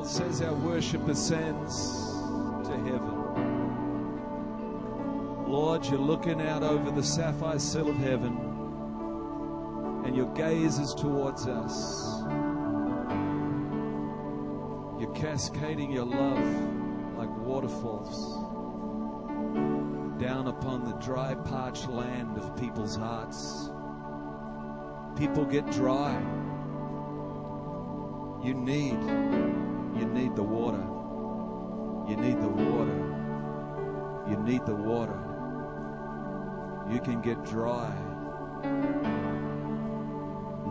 Bible says our worship ascends to heaven. Lord, you're looking out over the sapphire sill of heaven, and your gaze is towards us. You're cascading your love like waterfalls down upon the dry, parched land of people's hearts. People get dry. You need, you need the water. You need the water. You need the water. You can get dry.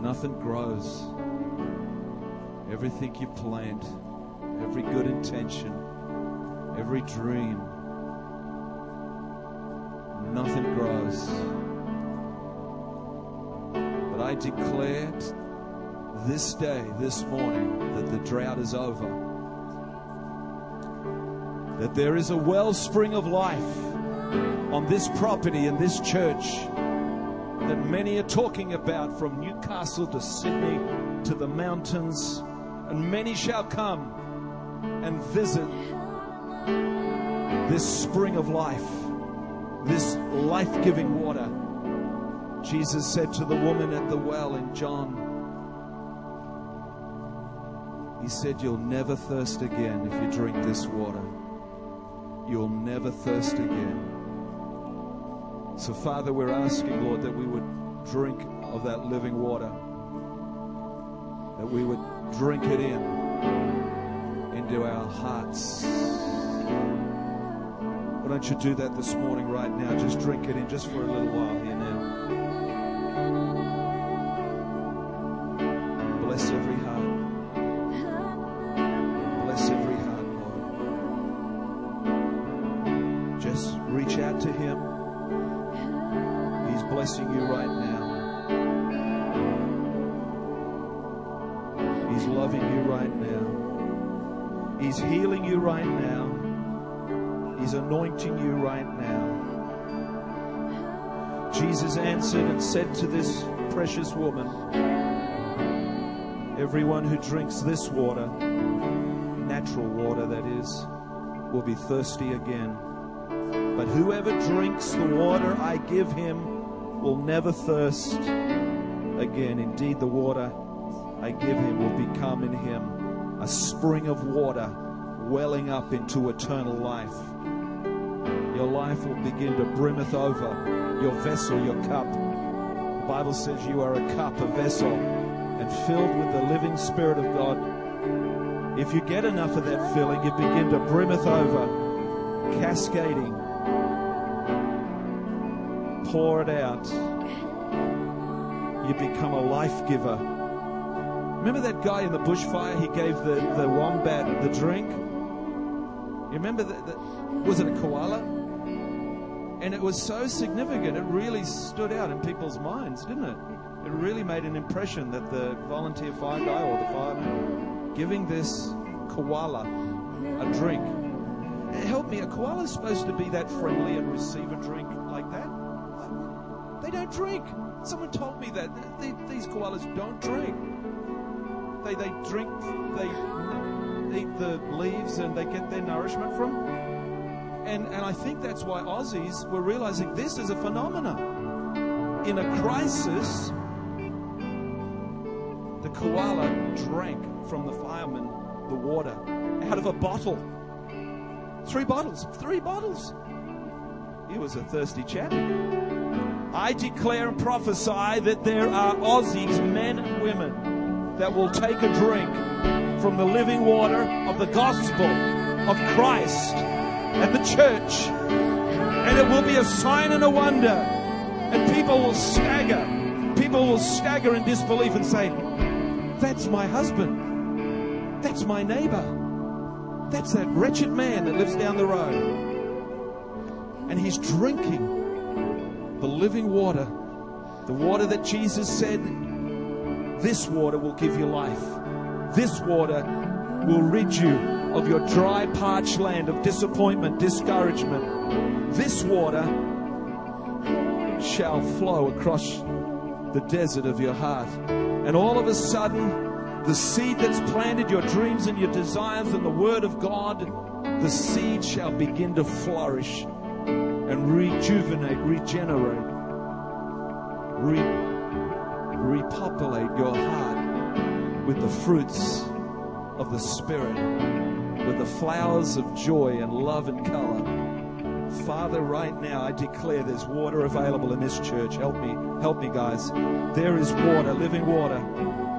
Nothing grows. Everything you plant, every good intention, every dream, nothing grows. But I declared this day, this morning, that the drought is over. That there is a wellspring of life on this property in this church that many are talking about from Newcastle to Sydney to the mountains, and many shall come and visit this spring of life, this life giving water. Jesus said to the woman at the well in John, He said, You'll never thirst again if you drink this water. You'll never thirst again. So, Father, we're asking, Lord, that we would drink of that living water, that we would drink it in into our hearts. Why don't you do that this morning, right now? Just drink it in just for a little while here now. Woman, Everyone who drinks this water, natural water that is, will be thirsty again. But whoever drinks the water I give him will never thirst again. Indeed, the water I give him will become in him a spring of water welling up into eternal life. Your life will begin to brimmeth over your vessel, your cup. Bible says you are a cup, a vessel, and filled with the living Spirit of God. If you get enough of that filling, you begin to brimmeth over, cascading. Pour it out. You become a life giver. Remember that guy in the bushfire? He gave the, the wombat the drink. You remember that was it a koala? And it was so significant. It really stood out in people's minds, didn't it? It really made an impression that the volunteer fire guy or the fireman giving this koala a drink. Help me, a koala is supposed to be that friendly and receive a drink like that? They don't drink. Someone told me that these koalas don't drink. They they drink, they eat the leaves, and they get their nourishment from. And and I think that's why Aussies were realizing this is a phenomenon. In a crisis, the koala drank from the fireman the water out of a bottle. Three bottles, three bottles. He was a thirsty chap. I declare and prophesy that there are Aussies, men and women, that will take a drink from the living water of the gospel of Christ and the church. And it will be a sign and a wonder. And people will stagger. People will stagger in disbelief and say, That's my husband. That's my neighbor. That's that wretched man that lives down the road. And he's drinking the living water, the water that Jesus said, This water will give you life. This water will rid you of your dry, parched land of disappointment, discouragement. This water shall flow across the desert of your heart. And all of a sudden, the seed that's planted your dreams and your desires and the Word of God, the seed shall begin to flourish and rejuvenate, regenerate, re- repopulate your heart with the fruits of the Spirit, with the flowers of joy and love and color. Father, right now I declare there's water available in this church. Help me, help me, guys. There is water, living water.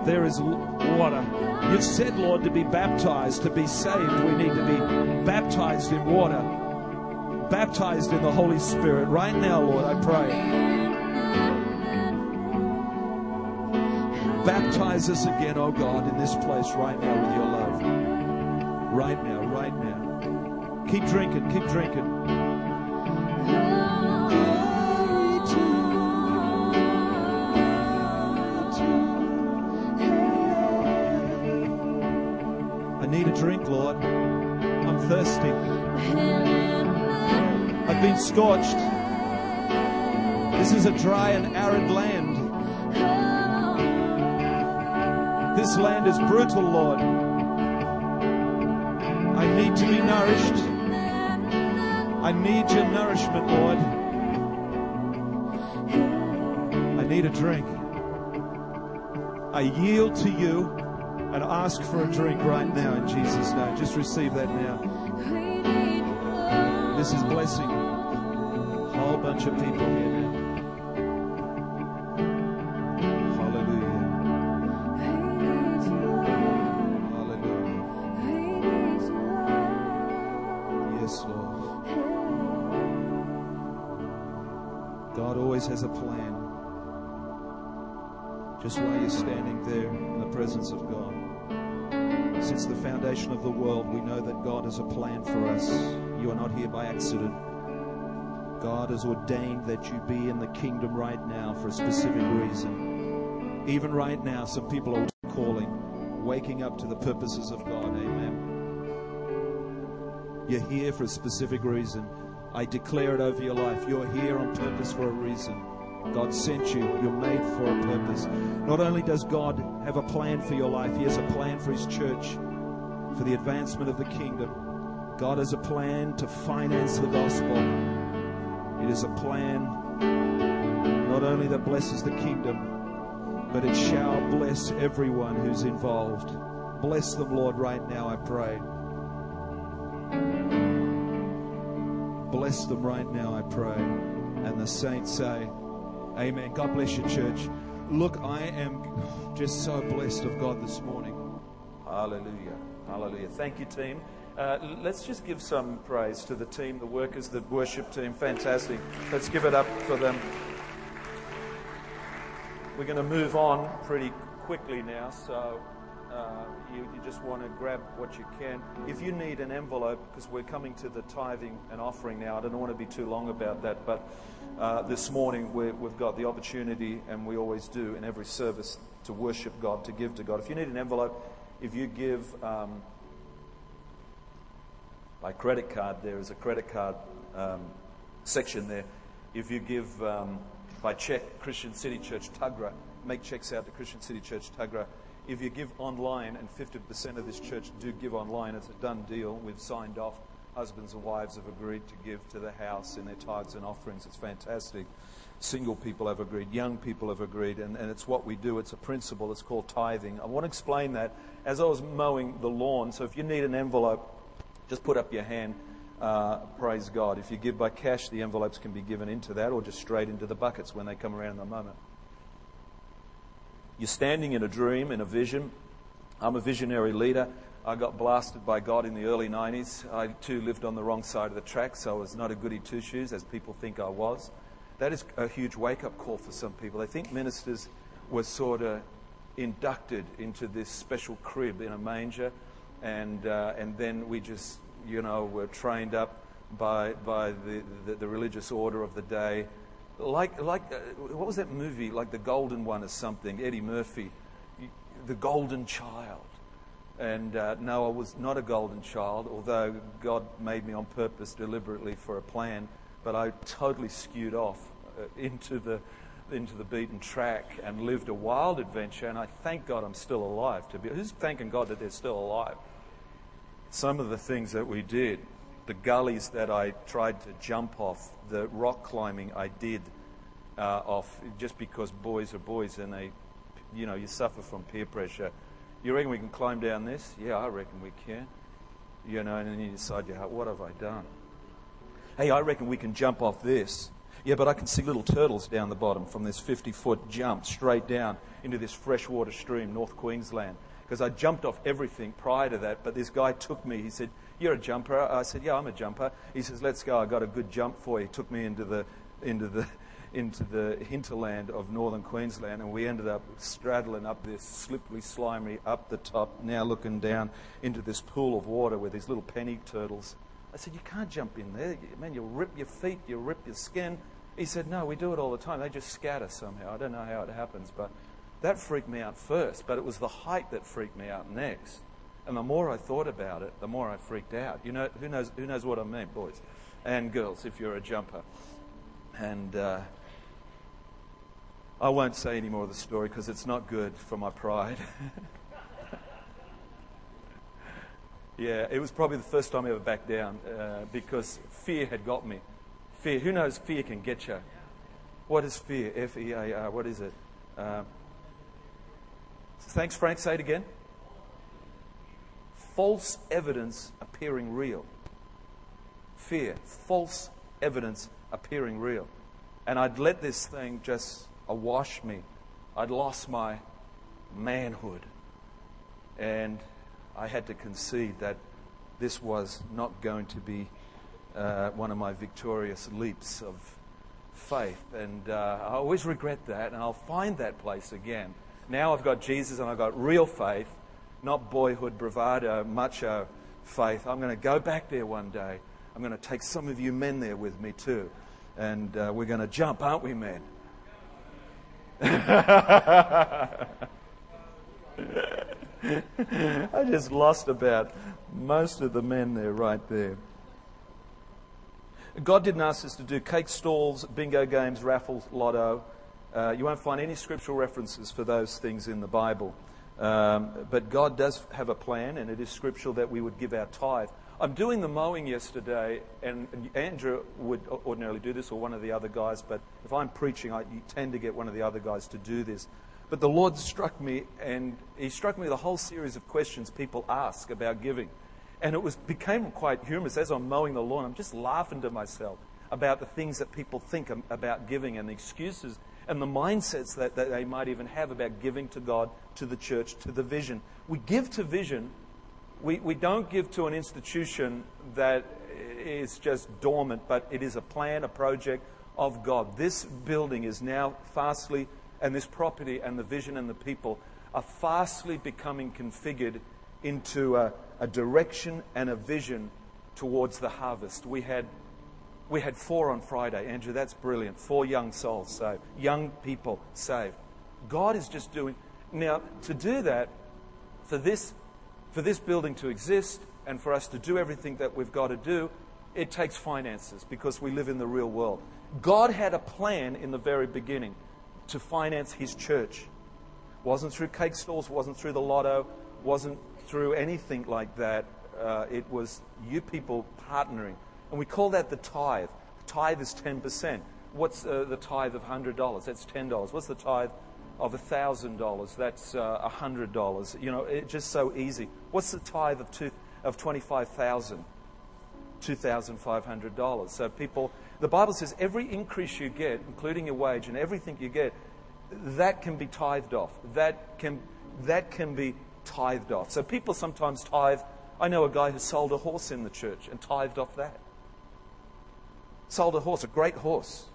There is water. You've said, Lord, to be baptized, to be saved, we need to be baptized in water, baptized in the Holy Spirit. Right now, Lord, I pray. Baptize us again, oh God, in this place right now with your love. Right now, right now. Keep drinking, keep drinking. I need a drink, Lord. I'm thirsty. I've been scorched. This is a dry and arid land. This land is brutal, Lord. I need to be nourished. I need your nourishment, Lord. I need a drink. I yield to you and ask for a drink right now in Jesus' name. Just receive that now. This is blessing. A whole bunch of people here God has a plan for us. You are not here by accident. God has ordained that you be in the kingdom right now for a specific reason. Even right now, some people are calling, waking up to the purposes of God. Amen. You're here for a specific reason. I declare it over your life. You're here on purpose for a reason. God sent you. You're made for a purpose. Not only does God have a plan for your life, He has a plan for His church, for the advancement of the kingdom. God has a plan to finance the gospel. It is a plan not only that blesses the kingdom, but it shall bless everyone who's involved. Bless them, Lord, right now, I pray. Bless them right now, I pray. And the saints say, Amen. God bless you, church. Look, I am just so blessed of God this morning. Hallelujah. Hallelujah. Thank you, team. Uh, let's just give some praise to the team, the workers, the worship team. Fantastic. Let's give it up for them. We're going to move on pretty quickly now, so uh, you, you, just want to grab what you can. If you need an envelope, because we're coming to the tithing and offering now, I don't want to be too long about that, but uh, this morning we have got the opportunity, and we always do in every service, to worship God, to give to God. If you need an envelope, if you give um, by credit card, there is a credit card um, section there. If you give um, by check, Christian City Church Tuggerah, make checks out to Christian City Church Tuggerah. If you give online, and 50% of this church do give online, it's a done deal. We've signed off husbands and wives have agreed to give to the house in their tithes and offerings. It's fantastic. Single people have agreed, young people have agreed, and, and it's what we do. It's a principle. It's called tithing. I want to explain that as I was mowing the lawn. So if you need an envelope, just put up your hand. Uh, praise God. If you give by cash, the envelopes can be given into that or just straight into the buckets when they come around in the moment. You're standing in a dream, in a vision. I'm a visionary leader. I got blasted by God in the early 90s. I too lived on the wrong side of the track, so I was not a goody two shoes as people think I was. That is a huge wake up call for some people. They think ministers were sort of inducted into this special crib in a manger, and, uh, and then we just, you know, were trained up by, by the, the, the religious order of the day. Like, like uh, what was that movie? Like The Golden One or something, Eddie Murphy. The Golden Child and uh, no, I was not a golden child, although God made me on purpose deliberately for a plan. But I totally skewed off into the, into the beaten track and lived a wild adventure, and I thank God I'm still alive. To be, who's thanking God that they're still alive? Some of the things that we did, the gullies that I tried to jump off, the rock climbing I did uh, off, just because boys are boys and they, you know, you suffer from peer pressure. You reckon we can climb down this? Yeah, I reckon we can. You know, and then you decide, yeah, what have I done? Hey, I reckon we can jump off this. Yeah, but I can see little turtles down the bottom from this 50 foot jump straight down into this freshwater stream, North Queensland. Because I jumped off everything prior to that, but this guy took me. He said, You're a jumper. I said, Yeah, I'm a jumper. He says, Let's go. I got a good jump for you. He took me into the, into the, into the hinterland of northern Queensland, and we ended up straddling up this slippery, slimy, up the top, now looking down into this pool of water with these little penny turtles. I said, You can't jump in there. Man, you'll rip your feet, you'll rip your skin. He said, No, we do it all the time. They just scatter somehow. I don't know how it happens, but that freaked me out first. But it was the height that freaked me out next. And the more I thought about it, the more I freaked out. You know, who knows, who knows what I mean, boys and girls, if you're a jumper. And uh, I won't say any more of the story because it's not good for my pride. yeah, it was probably the first time I ever backed down uh, because fear had got me. Fear. Who knows fear can get you? What is fear? F E A R. What is it? Um, thanks, Frank. Say it again. False evidence appearing real. Fear. False evidence appearing real. And I'd let this thing just awash me. I'd lost my manhood. And I had to concede that this was not going to be uh, one of my victorious leaps of faith. And uh, I always regret that, and I'll find that place again. Now I've got Jesus and I've got real faith, not boyhood bravado, macho faith. I'm going to go back there one day. I'm going to take some of you men there with me too. And uh, we're going to jump, aren't we, men? I just lost about most of the men there right there. God didn't ask us to do cake stalls, bingo games, raffles, lotto. Uh, you won't find any scriptural references for those things in the Bible. Um, but God does have a plan, and it is scriptural that we would give our tithe. I'm doing the mowing yesterday, and Andrew would ordinarily do this, or one of the other guys, but if I'm preaching, I tend to get one of the other guys to do this. But the Lord struck me, and He struck me with a whole series of questions people ask about giving. And it was, became quite humorous. As I'm mowing the lawn, I'm just laughing to myself about the things that people think about giving and the excuses and the mindsets that, that they might even have about giving to God, to the church, to the vision. We give to vision. We, we don't give to an institution that is just dormant, but it is a plan, a project of God. This building is now fastly, and this property and the vision and the people are fastly becoming configured into a, a direction and a vision towards the harvest. We had we had four on Friday, Andrew. That's brilliant. Four young souls saved, young people saved. God is just doing now to do that for this for this building to exist and for us to do everything that we've got to do. It takes finances because we live in the real world. God had a plan in the very beginning to finance His church. Wasn't through cake stalls, wasn't through the lotto, wasn't through anything like that. Uh, it was you people partnering. And we call that the tithe. The tithe is 10%. What's uh, the tithe of $100? That's $10. What's the tithe of $1,000? That's uh, $100. You know, it's just so easy. What's the tithe of, two, of 25000 $2,500. So people, the Bible says every increase you get, including your wage and everything you get, that can be tithed off. That can, that can be tithed off. So people sometimes tithe. I know a guy who sold a horse in the church and tithed off that. Sold a horse, a great horse.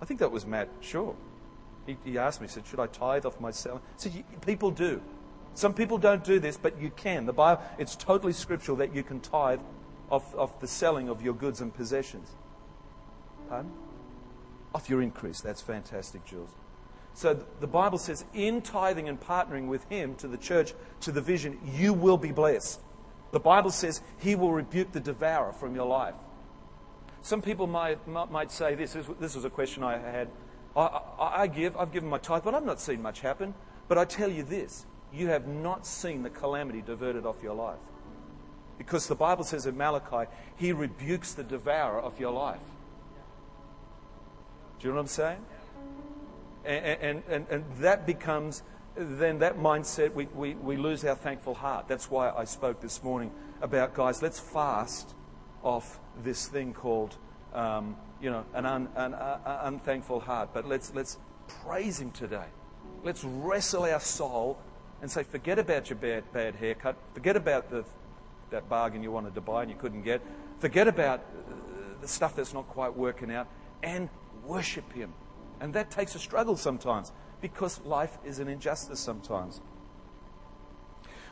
I think that was Matt Sure. He, he asked me, he said, Should I tithe off my selling? Said, People do. Some people don't do this, but you can. The Bible, it's totally scriptural that you can tithe off, off the selling of your goods and possessions. Pardon? Off your increase. That's fantastic, Jules. So the Bible says, in tithing and partnering with Him to the church, to the vision, you will be blessed. The Bible says He will rebuke the devourer from your life. Some people might, might say this. This was a question I had I, I, I give, I've given my tithe, but I've not seen much happen. But I tell you this you have not seen the calamity diverted off your life. Because the Bible says in Malachi, He rebukes the devourer of your life. Do you know what I'm saying? And, and, and, that becomes, then that mindset, we, we, we lose our thankful heart. That's why I spoke this morning about, guys, let's fast off this thing called, um, you know, an, un, an uh, unthankful heart. But let's, let's praise Him today. Let's wrestle our soul and say, forget about your bad, bad haircut. Forget about the, that bargain you wanted to buy and you couldn't get. Forget about uh, the stuff that's not quite working out and worship Him. And that takes a struggle sometimes because life is an injustice sometimes.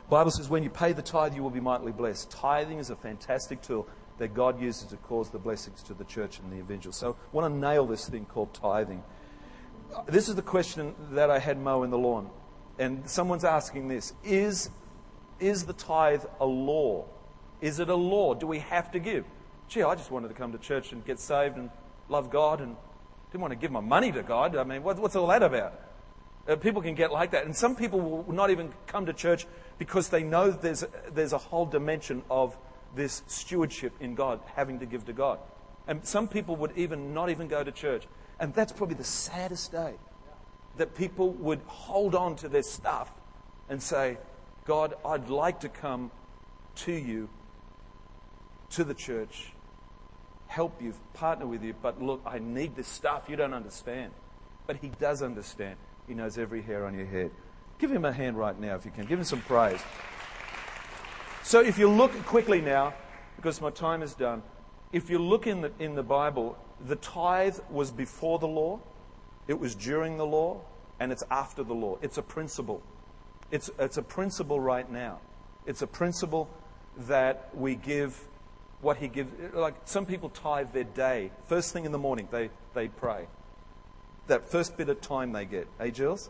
Bible says when you pay the tithe, you will be mightily blessed. Tithing is a fantastic tool that God uses to cause the blessings to the church and the individual. So I want to nail this thing called tithing. This is the question that I had mow in the lawn. And someone's asking this Is, is the tithe a law? Is it a law? Do we have to give? Gee, I just wanted to come to church and get saved and love God and didn't want to give my money to God. I mean, what, what's all that about? Uh, people can get like that. And some people will not even come to church because they know there's, there's a whole dimension of this stewardship in God, having to give to God. And some people would even not even go to church. And that's probably the saddest day that people would hold on to their stuff and say, God, I'd like to come to you, to the church, help you, partner with you, but look, I need this stuff. You don't understand. But He does understand. He knows every hair on your head. Give Him a hand right now if you can. Give Him some praise. So if you look quickly now, because my time is done, if you look in the, in the Bible, the tithe was before the law, it was during the law, and it's after the law. It's a principle. It's, it's a principle right now. It's a principle that we give what he gives. Like some people tithe their day. First thing in the morning, they, they pray. That first bit of time they get. Hey, Jules?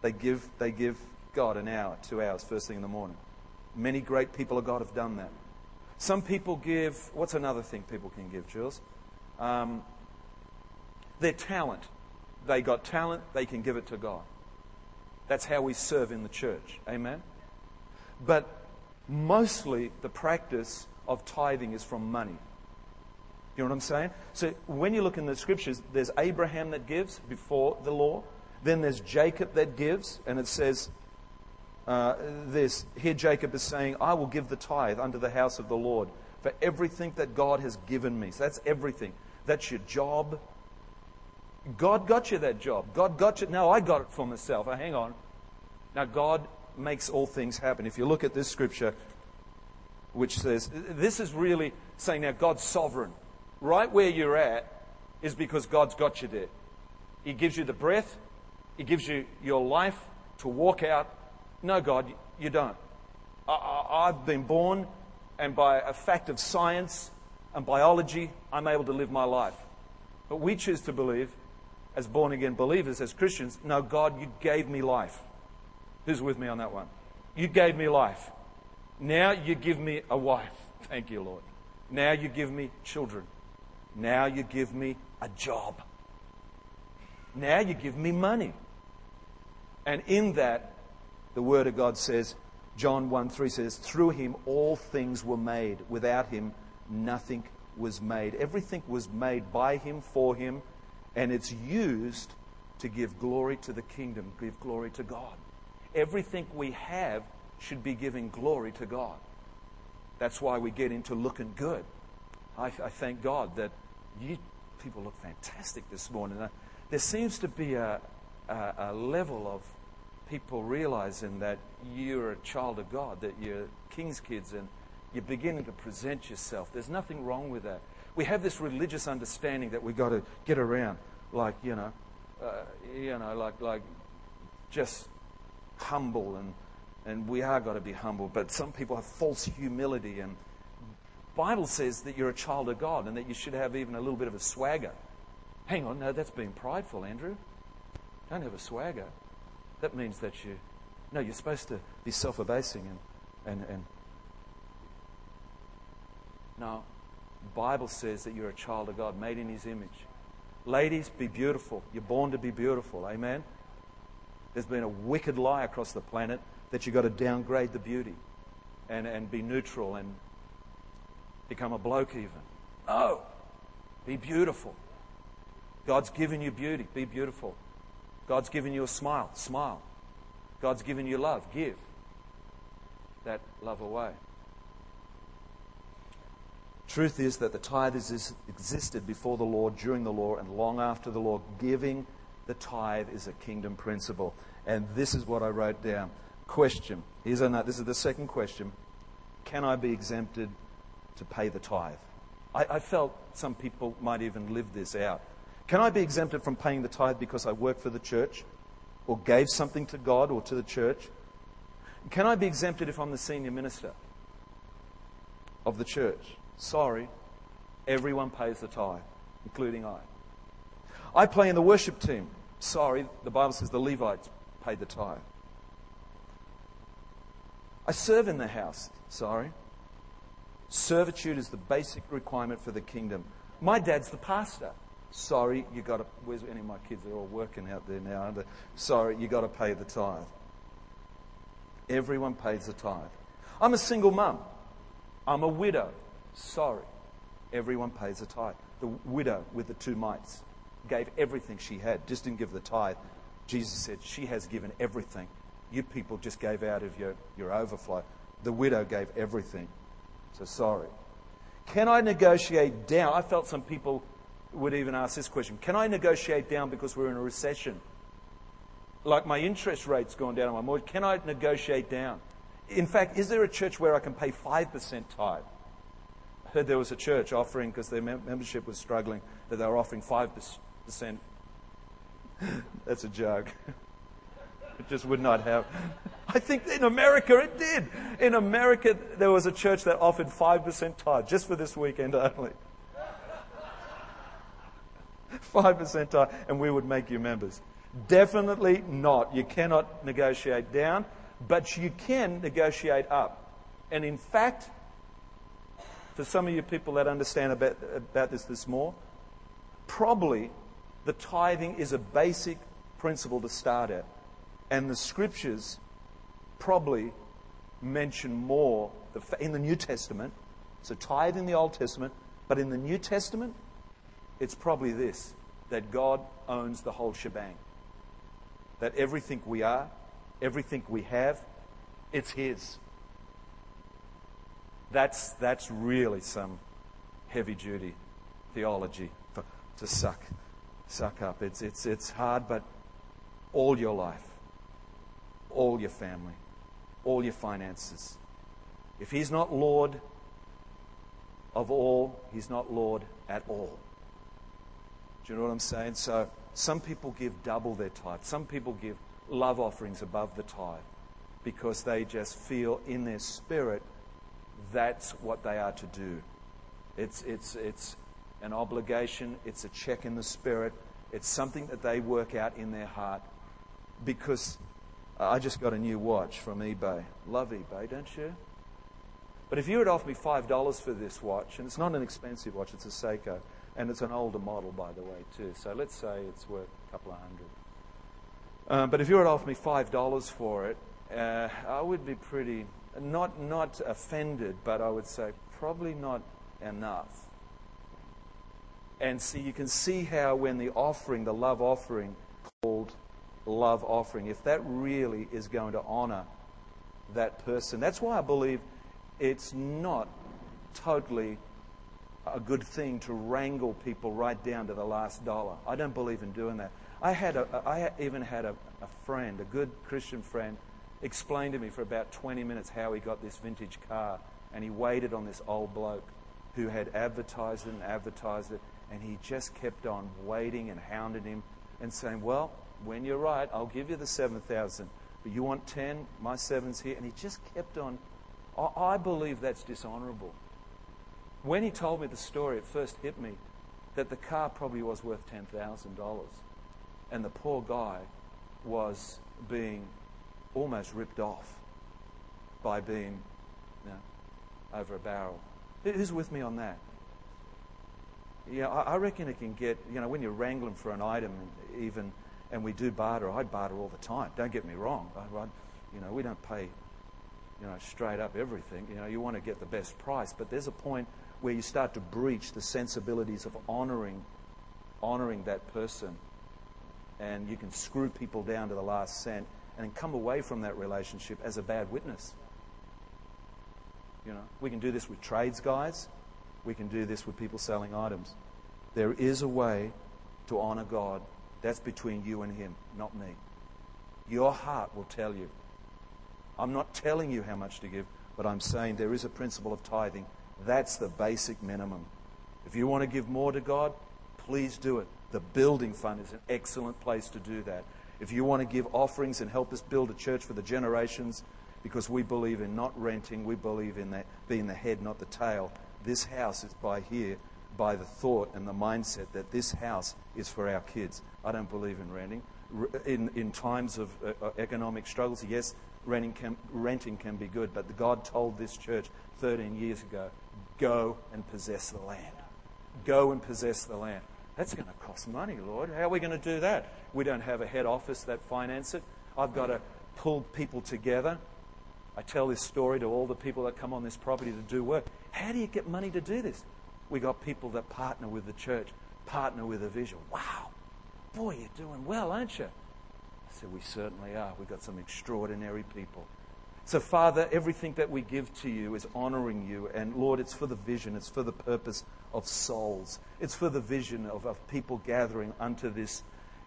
They give, they give God an hour, two hours, first thing in the morning. Many great people of God have done that. Some people give, what's another thing people can give, Jules? Um, their talent. They got talent, they can give it to God. That's how we serve in the church. Amen? But mostly the practice of tithing is from money. You know what I'm saying? So when you look in the scriptures, there's Abraham that gives before the law. Then there's Jacob that gives, and it says uh, this. Here Jacob is saying, I will give the tithe unto the house of the Lord for everything that God has given me. So that's everything. That's your job. God got you that job. God got you. No, I got it for myself. Oh, hang on. Now, God makes all things happen. If you look at this scripture, which says, this is really saying now God's sovereign. Right where you're at is because God's got you there. He gives you the breath, He gives you your life to walk out. No, God, you don't. I, have been born, and by a fact of science and biology, I'm able to live my life. But we choose to believe, as born again believers, as Christians, no, God, you gave me life. Who's with me on that one? You gave me life. Now you give me a wife. Thank you, Lord. Now you give me children. Now you give me a job. Now you give me money. And in that, the Word of God says, John 1 3 says, Through him all things were made. Without him, nothing was made. Everything was made by him, for him, and it's used to give glory to the kingdom, give glory to God. Everything we have should be giving glory to God. That's why we get into looking good. I, I thank God that you people look fantastic this morning. Uh, there seems to be a, a, a level of people realizing that you're a child of God, that you're king's kids, and you're beginning to present yourself. There's nothing wrong with that. We have this religious understanding that we've got to get around, like, you know, uh, you know, like, like just humble and and we are got to be humble. But some people have false humility, and Bible says that you're a child of God and that you should have even a little bit of a swagger. Hang on, no, that's being prideful, Andrew. Don't have a swagger. That means that you, no, you're supposed to be self-abasing and, and, and. No, Bible says that you're a child of God, made in His image. Ladies, be beautiful. You're born to be beautiful. Amen? There's been a wicked lie across the planet that you've got to downgrade the beauty and, and be neutral and become a bloke even. No. Be beautiful. God's given you beauty. Be beautiful. God's given you a smile. Smile. God's given you love. Give that love away. Truth is that the tithe has existed before the Lord, during the law, and long after the law. Giving the tithe is a kingdom principle. And this is what I wrote down. Question. Here's another. This is the second question. Can I be exempted to pay the tithe? I, I felt some people might even live this out. Can I be exempted from paying the tithe because I work for the church or gave something to God or to the church? Can I be exempted if I'm the senior minister of the church? Sorry, everyone pays the tithe, including I. I play in the worship team. Sorry, the Bible says the Levites paid the tithe. I serve in the house. Sorry. Servitude is the basic requirement for the kingdom. My dad's the pastor. Sorry, you got to. Where's any of my kids? They're all working out there now. Sorry, you got to pay the tithe. Everyone pays the tithe. I'm a single mum. I'm a widow. Sorry, everyone pays the tithe. The widow with the two mites gave everything she had, just didn't give the tithe. Jesus said, She has given everything. You people just gave out of your, your overflow. The widow gave everything. So sorry. Can I negotiate down? I felt some people would even ask this question Can I negotiate down because we're in a recession? Like my interest rate's gone down on my mortgage. Can I negotiate down? In fact, is there a church where I can pay 5% tithe? I heard there was a church offering, because their membership was struggling, that they were offering 5%. That's a joke. It just would not have. I think in America it did. In America, there was a church that offered 5% tithe just for this weekend only. 5% tithe, and we would make you members. Definitely not. You cannot negotiate down, but you can negotiate up. And in fact, for some of you people that understand about, about this this more, probably the tithing is a basic principle to start at. And the scriptures probably mention more in the New Testament. So tithe in the Old Testament, but in the New Testament, it's probably this that God owns the whole shebang that everything we are, everything we have, it's His. That's, that's really some heavy duty theology to suck, suck up. It's, it's, it's hard, but all your life, all your family, all your finances. If He's not Lord of all, He's not Lord at all. Do you know what I'm saying? So some people give double their tithe. Some people give love offerings above the tithe because they just feel in their spirit that's what they are to do. It's, it's, it's an obligation, it's a check in the spirit, it's something that they work out in their heart because I just got a new watch from eBay. Love eBay, don't you? But if you had offered me $5 for this watch, and it's not an expensive watch, it's a Seiko, and it's an older model, by the way, too. So let's say it's worth a couple of hundred. Um, but if you were to offer me five dollars for it, uh, I would be pretty not not offended, but I would say probably not enough. And see, you can see how when the offering, the love offering, called love offering, if that really is going to honor that person, that's why I believe it's not totally a good thing to wrangle people right down to the last dollar. I don't believe in doing that. I had a, I even had a, a friend, a good Christian friend, explain to me for about 20 minutes how he got this vintage car, and he waited on this old bloke who had advertised it and advertised it, and he just kept on waiting and hounding him and saying, "Well, when you're right, I'll give you the 7,000, but you want 10, my seven's here." And he just kept on. I, I believe that's dishonorable. When he told me the story, it first hit me that the car probably was worth $10,000. And the poor guy was being almost ripped off by being you know, over a barrel. Who's with me on that? Yeah, I, I reckon it can get, you know, when you're wrangling for an item, even, and we do barter, I barter all the time. Don't get me wrong. I, I, you know, we don't pay, you know, straight up everything. You know, you want to get the best price, but there's a point where you start to breach the sensibilities of honoring, honoring that person, and you can screw people down to the last cent and come away from that relationship as a bad witness. You know, we can do this with trades guys. We can do this with people selling items. There is a way to honor God. That's between you and Him, not me. Your heart will tell you. I'm not telling you how much to give, but I'm saying there is a principle of tithing. That's the basic minimum. If you want to give more to God, please do it. The building fund is an excellent place to do that. If you want to give offerings and help us build a church for the generations, because we believe in not renting, we believe in that being the head, not the tail. This house is by here, by the thought and the mindset that this house is for our kids. I don't believe in renting. In, in times of uh, uh, economic struggles, yes, renting can, renting can be good, but God told this church 13 years ago go and possess the land. Go and possess the land. That's going to cost money, Lord. How are we going to do that? We don't have a head office that finance it. I've got to pull people together. I tell this story to all the people that come on this property to do work. How do you get money to do this? We got people that partner with the church, partner with a vision. Wow, boy, you're doing well, aren't you? I said, We certainly are. We've got some extraordinary people. So, Father, everything that we give to you is honoring you. And Lord, it's for the vision, it's for the purpose of souls, it's for the vision of, of people gathering unto this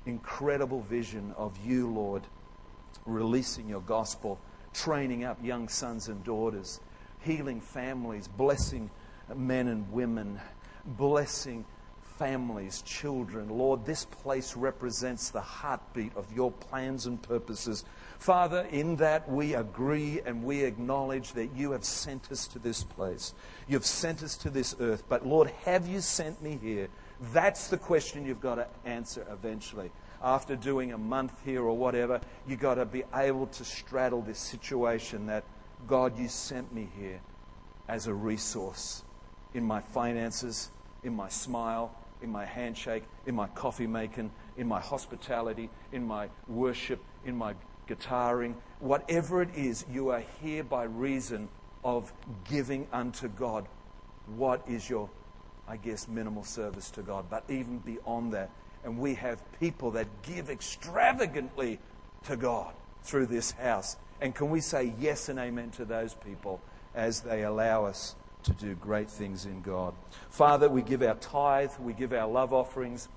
incredible vision of you, Lord, releasing your gospel, training up young sons and daughters, healing families, blessing men and women, blessing families, children. Lord, this place represents the heartbeat of your plans and purposes. Father, in that we agree and we acknowledge that you have sent us to this place. You've sent us to this earth. But Lord, have you sent me here? That's the question you've got to answer eventually. After doing a month here or whatever, you've got to be able to straddle this situation that, God, you sent me here as a resource in my finances, in my smile, in my handshake, in my coffee making, in my hospitality, in my worship, in my guitaring, whatever it is, you are here by reason of giving unto God. What is your, I guess, minimal service to God? But even beyond that, and we have people that give extravagantly to God through this house. And can we say yes and amen to those people as they allow us to do great things in God. Father, we give our tithe, we give our love offerings.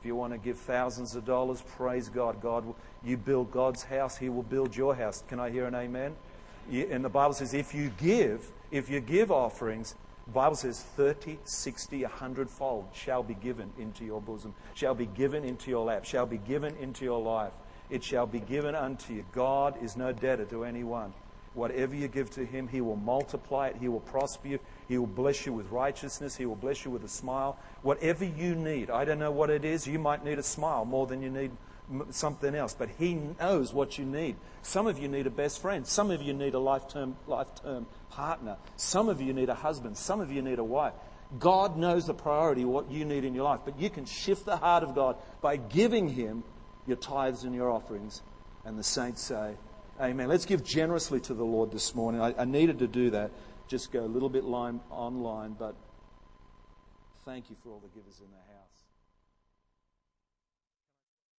If you want to give thousands of dollars, praise God. God, you build God's house, He will build your house. Can I hear an amen? And the Bible says, if you give, if you give offerings, the Bible says 30, 60, 100 fold shall be given into your bosom, shall be given into your lap, shall be given into your life. It shall be given unto you. God is no debtor to anyone. Whatever you give to Him, He will multiply it. He will prosper you. He will bless you with righteousness. He will bless you with a smile. Whatever you need, I don't know what it is. You might need a smile more than you need something else, but He knows what you need. Some of you need a best friend. Some of you need a lifetime, lifetime partner. Some of you need a husband. Some of you need a wife. God knows the priority, what you need in your life, but you can shift the heart of God by giving Him your tithes and your offerings. And the saints say, Amen. Let's give generously to the Lord this morning. I, I needed to do that. Just go a little bit line, online, but thank you for all the givers in house.